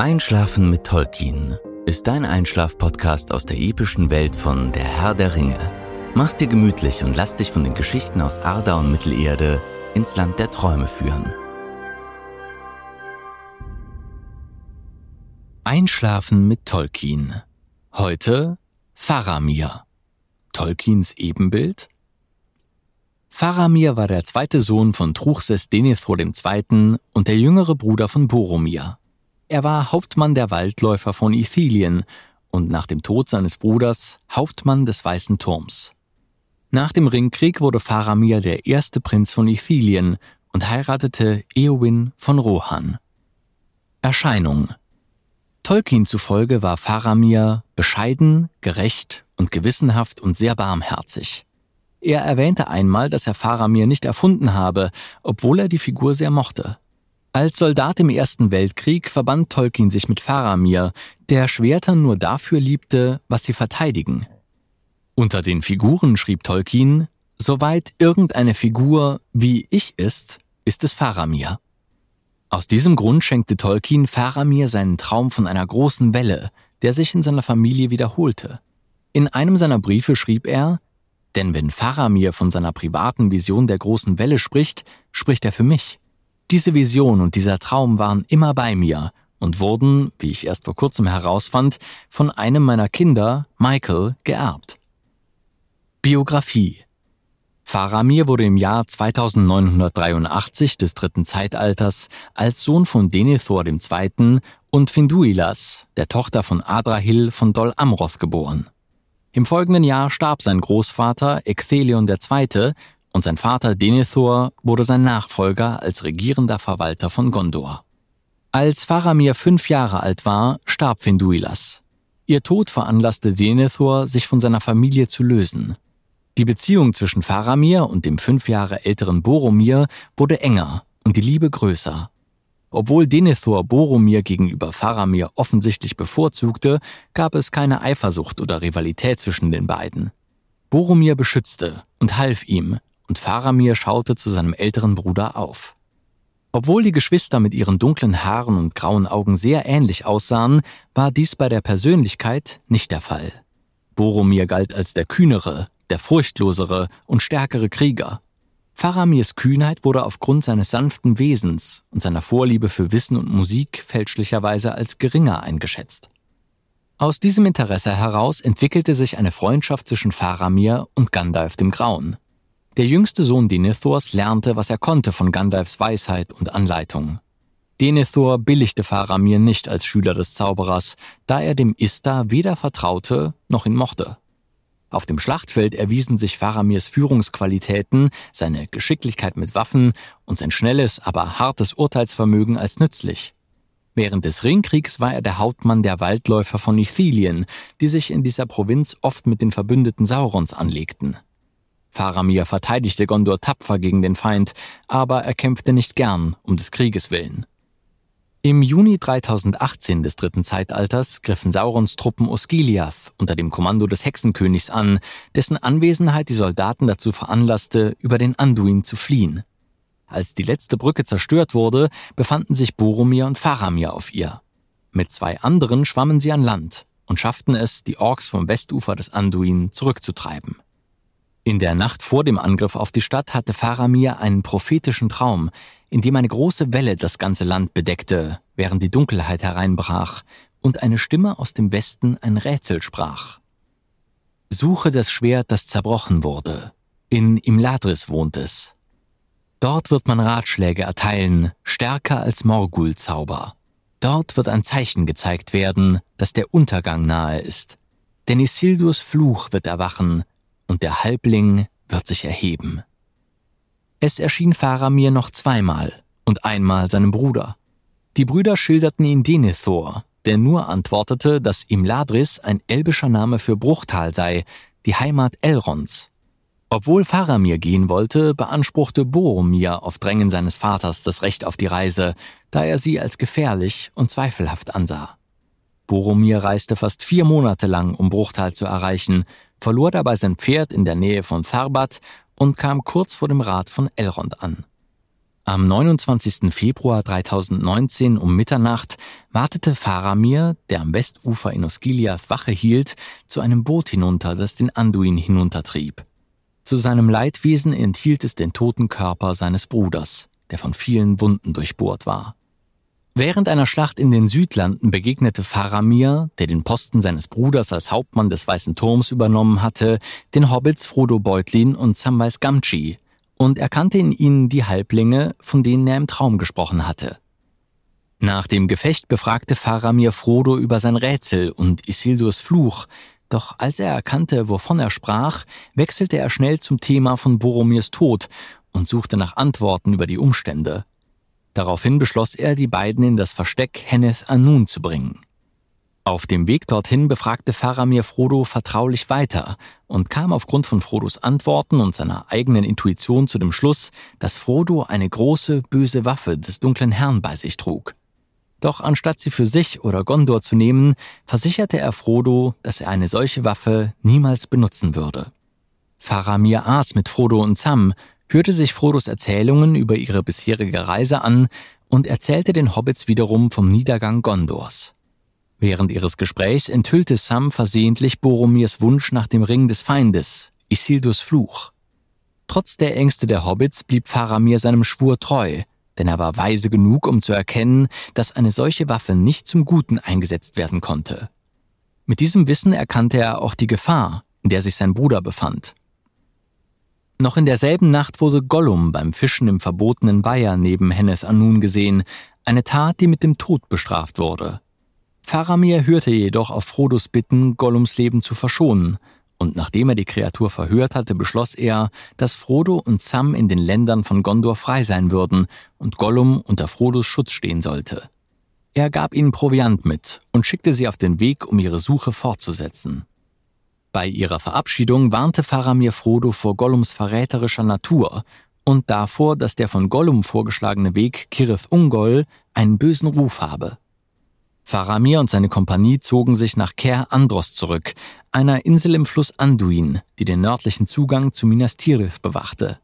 Einschlafen mit Tolkien ist dein Einschlaf-Podcast aus der epischen Welt von Der Herr der Ringe. Mach's dir gemütlich und lass dich von den Geschichten aus Arda und Mittelerde ins Land der Träume führen. Einschlafen mit Tolkien. Heute Faramir. Tolkiens Ebenbild? Faramir war der zweite Sohn von Truchsess Denethor II. und der jüngere Bruder von Boromir. Er war Hauptmann der Waldläufer von Ithilien und nach dem Tod seines Bruders Hauptmann des Weißen Turms. Nach dem Ringkrieg wurde Faramir der erste Prinz von Ithilien und heiratete Eowyn von Rohan. Erscheinung Tolkien zufolge war Faramir bescheiden, gerecht und gewissenhaft und sehr barmherzig. Er erwähnte einmal, dass er Faramir nicht erfunden habe, obwohl er die Figur sehr mochte. Als Soldat im Ersten Weltkrieg verband Tolkien sich mit Faramir, der Schwerter nur dafür liebte, was sie verteidigen. Unter den Figuren schrieb Tolkien, soweit irgendeine Figur wie ich ist, ist es Faramir. Aus diesem Grund schenkte Tolkien Faramir seinen Traum von einer großen Welle, der sich in seiner Familie wiederholte. In einem seiner Briefe schrieb er, denn wenn Faramir von seiner privaten Vision der großen Welle spricht, spricht er für mich. Diese Vision und dieser Traum waren immer bei mir und wurden, wie ich erst vor kurzem herausfand, von einem meiner Kinder, Michael, geerbt. Biografie Faramir wurde im Jahr 2983 des dritten Zeitalters als Sohn von Denethor II. und Finduilas, der Tochter von Adrahil von Dol Amroth geboren. Im folgenden Jahr starb sein Großvater Ecthelion II. Und sein Vater Denethor wurde sein Nachfolger als regierender Verwalter von Gondor. Als Faramir fünf Jahre alt war, starb Finduilas. Ihr Tod veranlasste Denethor, sich von seiner Familie zu lösen. Die Beziehung zwischen Faramir und dem fünf Jahre älteren Boromir wurde enger und die Liebe größer. Obwohl Denethor Boromir gegenüber Faramir offensichtlich bevorzugte, gab es keine Eifersucht oder Rivalität zwischen den beiden. Boromir beschützte und half ihm, und Faramir schaute zu seinem älteren Bruder auf. Obwohl die Geschwister mit ihren dunklen Haaren und grauen Augen sehr ähnlich aussahen, war dies bei der Persönlichkeit nicht der Fall. Boromir galt als der kühnere, der furchtlosere und stärkere Krieger. Faramirs Kühnheit wurde aufgrund seines sanften Wesens und seiner Vorliebe für Wissen und Musik fälschlicherweise als geringer eingeschätzt. Aus diesem Interesse heraus entwickelte sich eine Freundschaft zwischen Faramir und Gandalf dem Grauen. Der jüngste Sohn Denethors lernte, was er konnte von Gandalfs Weisheit und Anleitung. Denethor billigte Faramir nicht als Schüler des Zauberers, da er dem Istar weder vertraute noch ihn mochte. Auf dem Schlachtfeld erwiesen sich Faramirs Führungsqualitäten, seine Geschicklichkeit mit Waffen und sein schnelles, aber hartes Urteilsvermögen als nützlich. Während des Ringkriegs war er der Hauptmann der Waldläufer von Ithilien, die sich in dieser Provinz oft mit den Verbündeten Saurons anlegten. Faramir verteidigte Gondor tapfer gegen den Feind, aber er kämpfte nicht gern um des Krieges willen. Im Juni 3018 des dritten Zeitalters griffen Saurons Truppen Osgiliath unter dem Kommando des Hexenkönigs an, dessen Anwesenheit die Soldaten dazu veranlasste, über den Anduin zu fliehen. Als die letzte Brücke zerstört wurde, befanden sich Boromir und Faramir auf ihr. Mit zwei anderen schwammen sie an Land und schafften es, die Orks vom Westufer des Anduin zurückzutreiben. In der Nacht vor dem Angriff auf die Stadt hatte Faramir einen prophetischen Traum, in dem eine große Welle das ganze Land bedeckte, während die Dunkelheit hereinbrach und eine Stimme aus dem Westen ein Rätsel sprach. Suche das Schwert, das zerbrochen wurde. In Imladris wohnt es. Dort wird man Ratschläge erteilen, stärker als Morgul-Zauber. Dort wird ein Zeichen gezeigt werden, dass der Untergang nahe ist. denn Isildurs Fluch wird erwachen und der Halbling wird sich erheben. Es erschien Faramir noch zweimal und einmal seinem Bruder. Die Brüder schilderten ihn Denethor, der nur antwortete, dass Imladris ein elbischer Name für Bruchtal sei, die Heimat Elrons. Obwohl Faramir gehen wollte, beanspruchte Boromir auf Drängen seines Vaters das Recht auf die Reise, da er sie als gefährlich und zweifelhaft ansah. Boromir reiste fast vier Monate lang, um Bruchtal zu erreichen, verlor dabei sein Pferd in der Nähe von Tharbat und kam kurz vor dem Rat von Elrond an. Am 29. Februar 3019 um Mitternacht wartete Faramir, der am Westufer in Osgiliath Wache hielt, zu einem Boot hinunter, das den Anduin hinuntertrieb. Zu seinem Leidwesen enthielt es den toten Körper seines Bruders, der von vielen Wunden durchbohrt war. Während einer Schlacht in den Südlanden begegnete Faramir, der den Posten seines Bruders als Hauptmann des Weißen Turms übernommen hatte, den Hobbits Frodo Beutlin und Samwise Gamgee und erkannte in ihnen die Halblinge, von denen er im Traum gesprochen hatte. Nach dem Gefecht befragte Faramir Frodo über sein Rätsel und Isildurs Fluch, doch als er erkannte, wovon er sprach, wechselte er schnell zum Thema von Boromirs Tod und suchte nach Antworten über die Umstände. Daraufhin beschloss er, die beiden in das Versteck Henneth Anun zu bringen. Auf dem Weg dorthin befragte Faramir Frodo vertraulich weiter und kam aufgrund von Frodos Antworten und seiner eigenen Intuition zu dem Schluss, dass Frodo eine große, böse Waffe des dunklen Herrn bei sich trug. Doch anstatt sie für sich oder Gondor zu nehmen, versicherte er Frodo, dass er eine solche Waffe niemals benutzen würde. Faramir aß mit Frodo und Sam, hörte sich Frodos Erzählungen über ihre bisherige Reise an und erzählte den Hobbits wiederum vom Niedergang Gondors. Während ihres Gesprächs enthüllte Sam versehentlich Boromirs Wunsch nach dem Ring des Feindes, Isildurs Fluch. Trotz der Ängste der Hobbits blieb Faramir seinem Schwur treu, denn er war weise genug, um zu erkennen, dass eine solche Waffe nicht zum Guten eingesetzt werden konnte. Mit diesem Wissen erkannte er auch die Gefahr, in der sich sein Bruder befand noch in derselben Nacht wurde Gollum beim Fischen im verbotenen Weiher neben Henneth Anun gesehen, eine Tat, die mit dem Tod bestraft wurde. Faramir hörte jedoch auf Frodos Bitten, Gollums Leben zu verschonen, und nachdem er die Kreatur verhört hatte, beschloss er, dass Frodo und Sam in den Ländern von Gondor frei sein würden und Gollum unter Frodos Schutz stehen sollte. Er gab ihnen Proviant mit und schickte sie auf den Weg, um ihre Suche fortzusetzen. Bei ihrer Verabschiedung warnte Faramir Frodo vor Gollums verräterischer Natur und davor, dass der von Gollum vorgeschlagene Weg Kirith Ungol einen bösen Ruf habe. Faramir und seine Kompanie zogen sich nach Ker Andros zurück, einer Insel im Fluss Anduin, die den nördlichen Zugang zu Minas Tirith bewachte.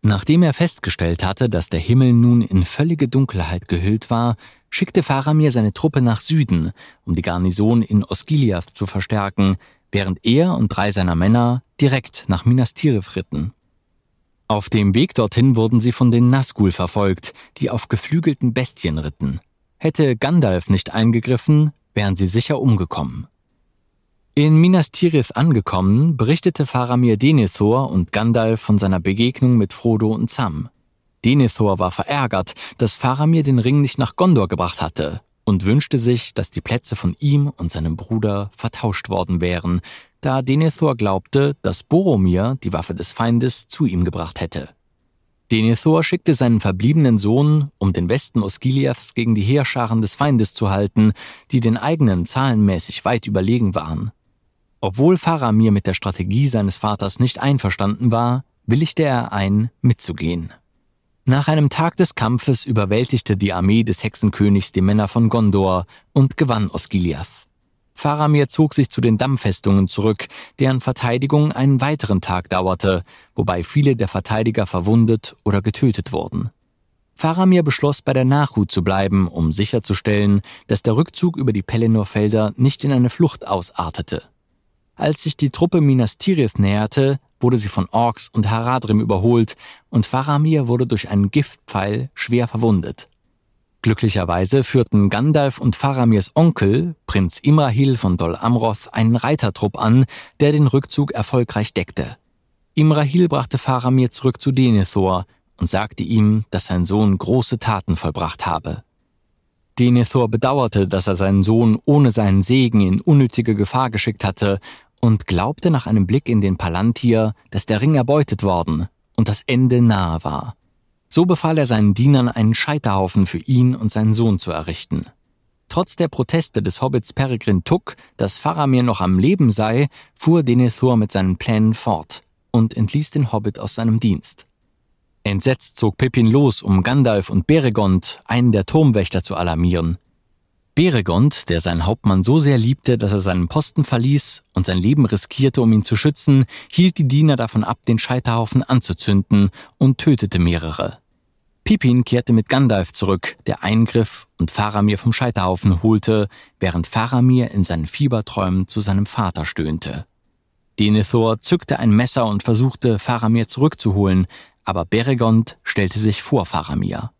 Nachdem er festgestellt hatte, dass der Himmel nun in völlige Dunkelheit gehüllt war, schickte Faramir seine Truppe nach Süden, um die Garnison in Osgiliath zu verstärken, während er und drei seiner Männer direkt nach Minas Tirith ritten. Auf dem Weg dorthin wurden sie von den Nazgul verfolgt, die auf geflügelten Bestien ritten. Hätte Gandalf nicht eingegriffen, wären sie sicher umgekommen. In Minas Tirith angekommen, berichtete Faramir Denethor und Gandalf von seiner Begegnung mit Frodo und Sam. Denethor war verärgert, dass Faramir den Ring nicht nach Gondor gebracht hatte und wünschte sich, dass die Plätze von ihm und seinem Bruder vertauscht worden wären, da Denethor glaubte, dass Boromir die Waffe des Feindes zu ihm gebracht hätte. Denethor schickte seinen verbliebenen Sohn, um den Westen Osgiliaths gegen die Heerscharen des Feindes zu halten, die den eigenen zahlenmäßig weit überlegen waren. Obwohl Faramir mit der Strategie seines Vaters nicht einverstanden war, willigte er ein, mitzugehen. Nach einem Tag des Kampfes überwältigte die Armee des Hexenkönigs die Männer von Gondor und gewann Osgiliath. Faramir zog sich zu den Dammfestungen zurück, deren Verteidigung einen weiteren Tag dauerte, wobei viele der Verteidiger verwundet oder getötet wurden. Faramir beschloss, bei der Nachhut zu bleiben, um sicherzustellen, dass der Rückzug über die Pelennor-Felder nicht in eine Flucht ausartete. Als sich die Truppe Minas Tirith näherte, wurde sie von Orks und Haradrim überholt und Faramir wurde durch einen Giftpfeil schwer verwundet. Glücklicherweise führten Gandalf und Faramirs Onkel, Prinz Imrahil von Dol Amroth, einen Reitertrupp an, der den Rückzug erfolgreich deckte. Imrahil brachte Faramir zurück zu Denethor und sagte ihm, dass sein Sohn große Taten vollbracht habe. Denethor bedauerte, dass er seinen Sohn ohne seinen Segen in unnötige Gefahr geschickt hatte und glaubte nach einem Blick in den Palantir, dass der Ring erbeutet worden und das Ende nahe war. So befahl er seinen Dienern, einen Scheiterhaufen für ihn und seinen Sohn zu errichten. Trotz der Proteste des Hobbits Peregrin Tuck, dass Faramir noch am Leben sei, fuhr Denethor mit seinen Plänen fort und entließ den Hobbit aus seinem Dienst. Entsetzt zog Pippin los, um Gandalf und Beregond, einen der Turmwächter, zu alarmieren. Beregond, der seinen Hauptmann so sehr liebte, dass er seinen Posten verließ und sein Leben riskierte, um ihn zu schützen, hielt die Diener davon ab, den Scheiterhaufen anzuzünden und tötete mehrere. Pippin kehrte mit Gandalf zurück, der eingriff und Faramir vom Scheiterhaufen holte, während Faramir in seinen Fieberträumen zu seinem Vater stöhnte. Denethor zückte ein Messer und versuchte, Faramir zurückzuholen, aber Beregond stellte sich vor Faramir.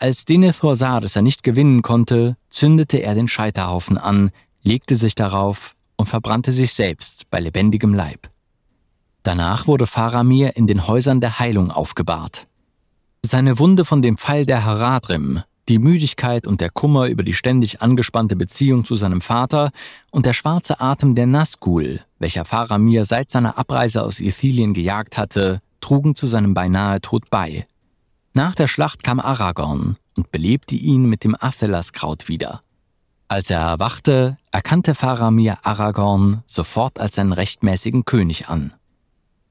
Als Denethor sah, dass er nicht gewinnen konnte, zündete er den Scheiterhaufen an, legte sich darauf und verbrannte sich selbst bei lebendigem Leib. Danach wurde Faramir in den Häusern der Heilung aufgebahrt. Seine Wunde von dem Pfeil der Haradrim, die Müdigkeit und der Kummer über die ständig angespannte Beziehung zu seinem Vater und der schwarze Atem der Nazgul, welcher Faramir seit seiner Abreise aus Ithilien gejagt hatte, trugen zu seinem beinahe Tod bei. Nach der Schlacht kam Aragorn und belebte ihn mit dem Athelaskraut wieder. Als er erwachte, erkannte Faramir Aragorn sofort als seinen rechtmäßigen König an.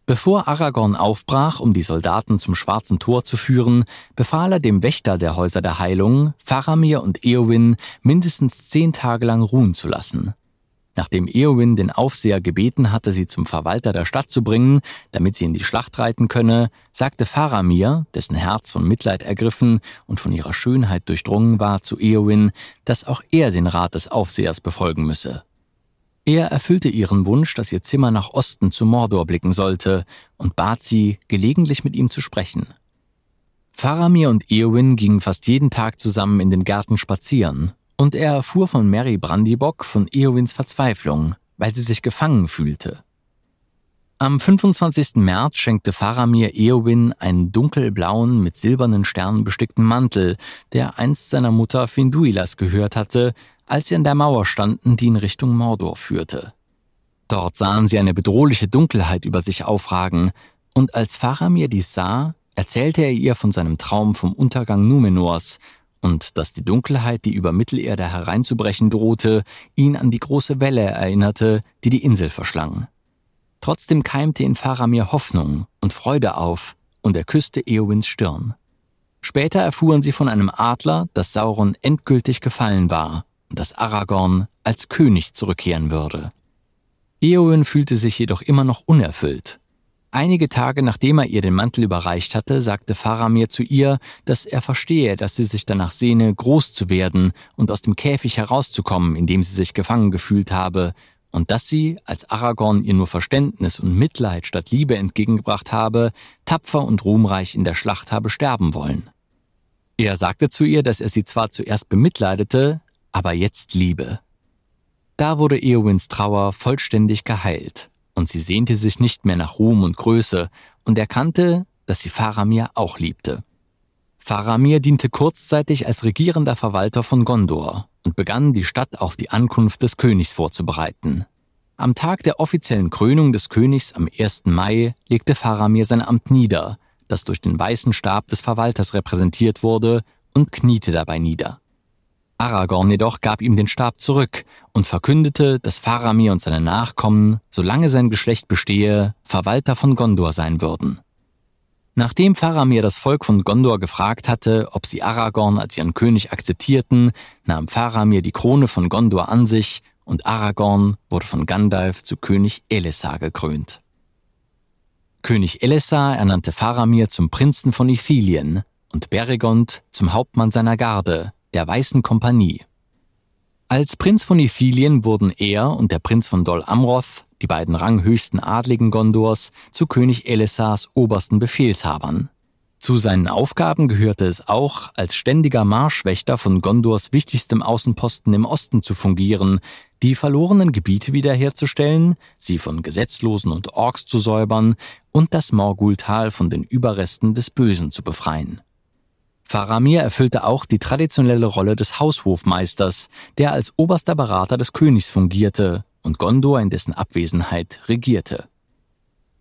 Bevor Aragorn aufbrach, um die Soldaten zum Schwarzen Tor zu führen, befahl er dem Wächter der Häuser der Heilung, Faramir und Eowyn mindestens zehn Tage lang ruhen zu lassen. Nachdem Eowyn den Aufseher gebeten hatte, sie zum Verwalter der Stadt zu bringen, damit sie in die Schlacht reiten könne, sagte Faramir, dessen Herz von Mitleid ergriffen und von ihrer Schönheit durchdrungen war, zu Eowyn, dass auch er den Rat des Aufsehers befolgen müsse. Er erfüllte ihren Wunsch, dass ihr Zimmer nach Osten zu Mordor blicken sollte, und bat sie, gelegentlich mit ihm zu sprechen. Faramir und Eowyn gingen fast jeden Tag zusammen in den Gärten spazieren, und er erfuhr von Mary Brandybock von Eowyns Verzweiflung, weil sie sich gefangen fühlte. Am 25. März schenkte Faramir Eowyn einen dunkelblauen, mit silbernen Sternen bestickten Mantel, der einst seiner Mutter Finduilas gehört hatte, als sie an der Mauer standen, die in Richtung Mordor führte. Dort sahen sie eine bedrohliche Dunkelheit über sich aufragen, und als Faramir dies sah, erzählte er ihr von seinem Traum vom Untergang Numenors und dass die Dunkelheit, die über Mittelerde hereinzubrechen drohte, ihn an die große Welle erinnerte, die die Insel verschlang. Trotzdem keimte in Faramir Hoffnung und Freude auf, und er küsste Eowins Stirn. Später erfuhren sie von einem Adler, dass Sauron endgültig gefallen war dass Aragorn als König zurückkehren würde. Eowyn fühlte sich jedoch immer noch unerfüllt. Einige Tage nachdem er ihr den Mantel überreicht hatte, sagte Faramir zu ihr, dass er verstehe, dass sie sich danach sehne, groß zu werden und aus dem Käfig herauszukommen, in dem sie sich gefangen gefühlt habe, und dass sie, als Aragorn ihr nur Verständnis und Mitleid statt Liebe entgegengebracht habe, tapfer und ruhmreich in der Schlacht habe sterben wollen. Er sagte zu ihr, dass er sie zwar zuerst bemitleidete, aber jetzt Liebe. Da wurde Eowins Trauer vollständig geheilt, und sie sehnte sich nicht mehr nach Ruhm und Größe und erkannte, dass sie Faramir auch liebte. Faramir diente kurzzeitig als regierender Verwalter von Gondor und begann, die Stadt auf die Ankunft des Königs vorzubereiten. Am Tag der offiziellen Krönung des Königs am 1. Mai legte Faramir sein Amt nieder, das durch den weißen Stab des Verwalters repräsentiert wurde, und kniete dabei nieder. Aragorn jedoch gab ihm den Stab zurück und verkündete, dass Faramir und seine Nachkommen, solange sein Geschlecht bestehe, Verwalter von Gondor sein würden. Nachdem Faramir das Volk von Gondor gefragt hatte, ob sie Aragorn als ihren König akzeptierten, nahm Faramir die Krone von Gondor an sich und Aragorn wurde von Gandalf zu König Elessar gekrönt. König Elessar ernannte Faramir zum Prinzen von Ithilien und Beregond zum Hauptmann seiner Garde, der Weißen Kompanie. Als Prinz von Ithilien wurden er und der Prinz von Dol Amroth, die beiden ranghöchsten Adligen Gondors, zu König Elessars obersten Befehlshabern. Zu seinen Aufgaben gehörte es auch, als ständiger Marschwächter von Gondors wichtigstem Außenposten im Osten zu fungieren, die verlorenen Gebiete wiederherzustellen, sie von Gesetzlosen und Orks zu säubern und das Morgultal von den Überresten des Bösen zu befreien. Faramir erfüllte auch die traditionelle Rolle des Haushofmeisters, der als oberster Berater des Königs fungierte und Gondor in dessen Abwesenheit regierte.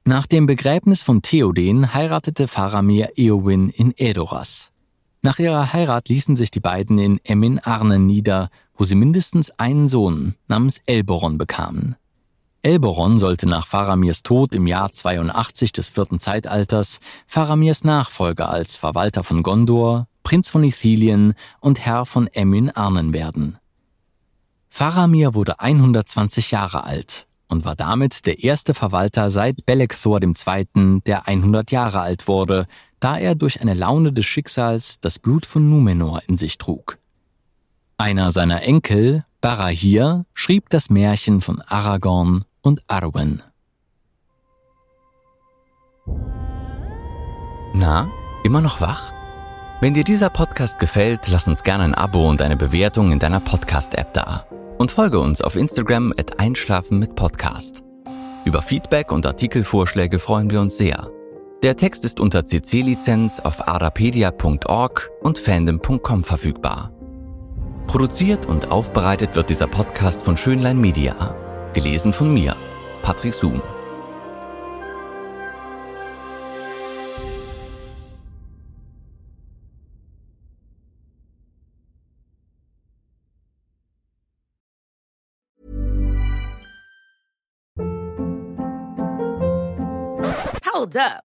Nach dem Begräbnis von Theoden heiratete Faramir Eowyn in Edoras. Nach ihrer Heirat ließen sich die beiden in Emmin Arnen nieder, wo sie mindestens einen Sohn namens Elboron bekamen. Elboron sollte nach Faramirs Tod im Jahr 82 des vierten Zeitalters Faramirs Nachfolger als Verwalter von Gondor, Prinz von Ithilien und Herr von Emmin Arnen werden. Faramir wurde 120 Jahre alt und war damit der erste Verwalter seit Belekthor II., der 100 Jahre alt wurde, da er durch eine Laune des Schicksals das Blut von Numenor in sich trug. Einer seiner Enkel, Barahir, schrieb das Märchen von Aragorn und Arwen. Na, immer noch wach? Wenn dir dieser Podcast gefällt, lass uns gerne ein Abo und eine Bewertung in deiner Podcast-App da. Und folge uns auf Instagram at Einschlafen mit Podcast. Über Feedback und Artikelvorschläge freuen wir uns sehr. Der Text ist unter CC-Lizenz auf arapedia.org und fandom.com verfügbar. Produziert und aufbereitet wird dieser Podcast von Schönlein Media. Gelesen von mir, Patrick Zoom. Hold up.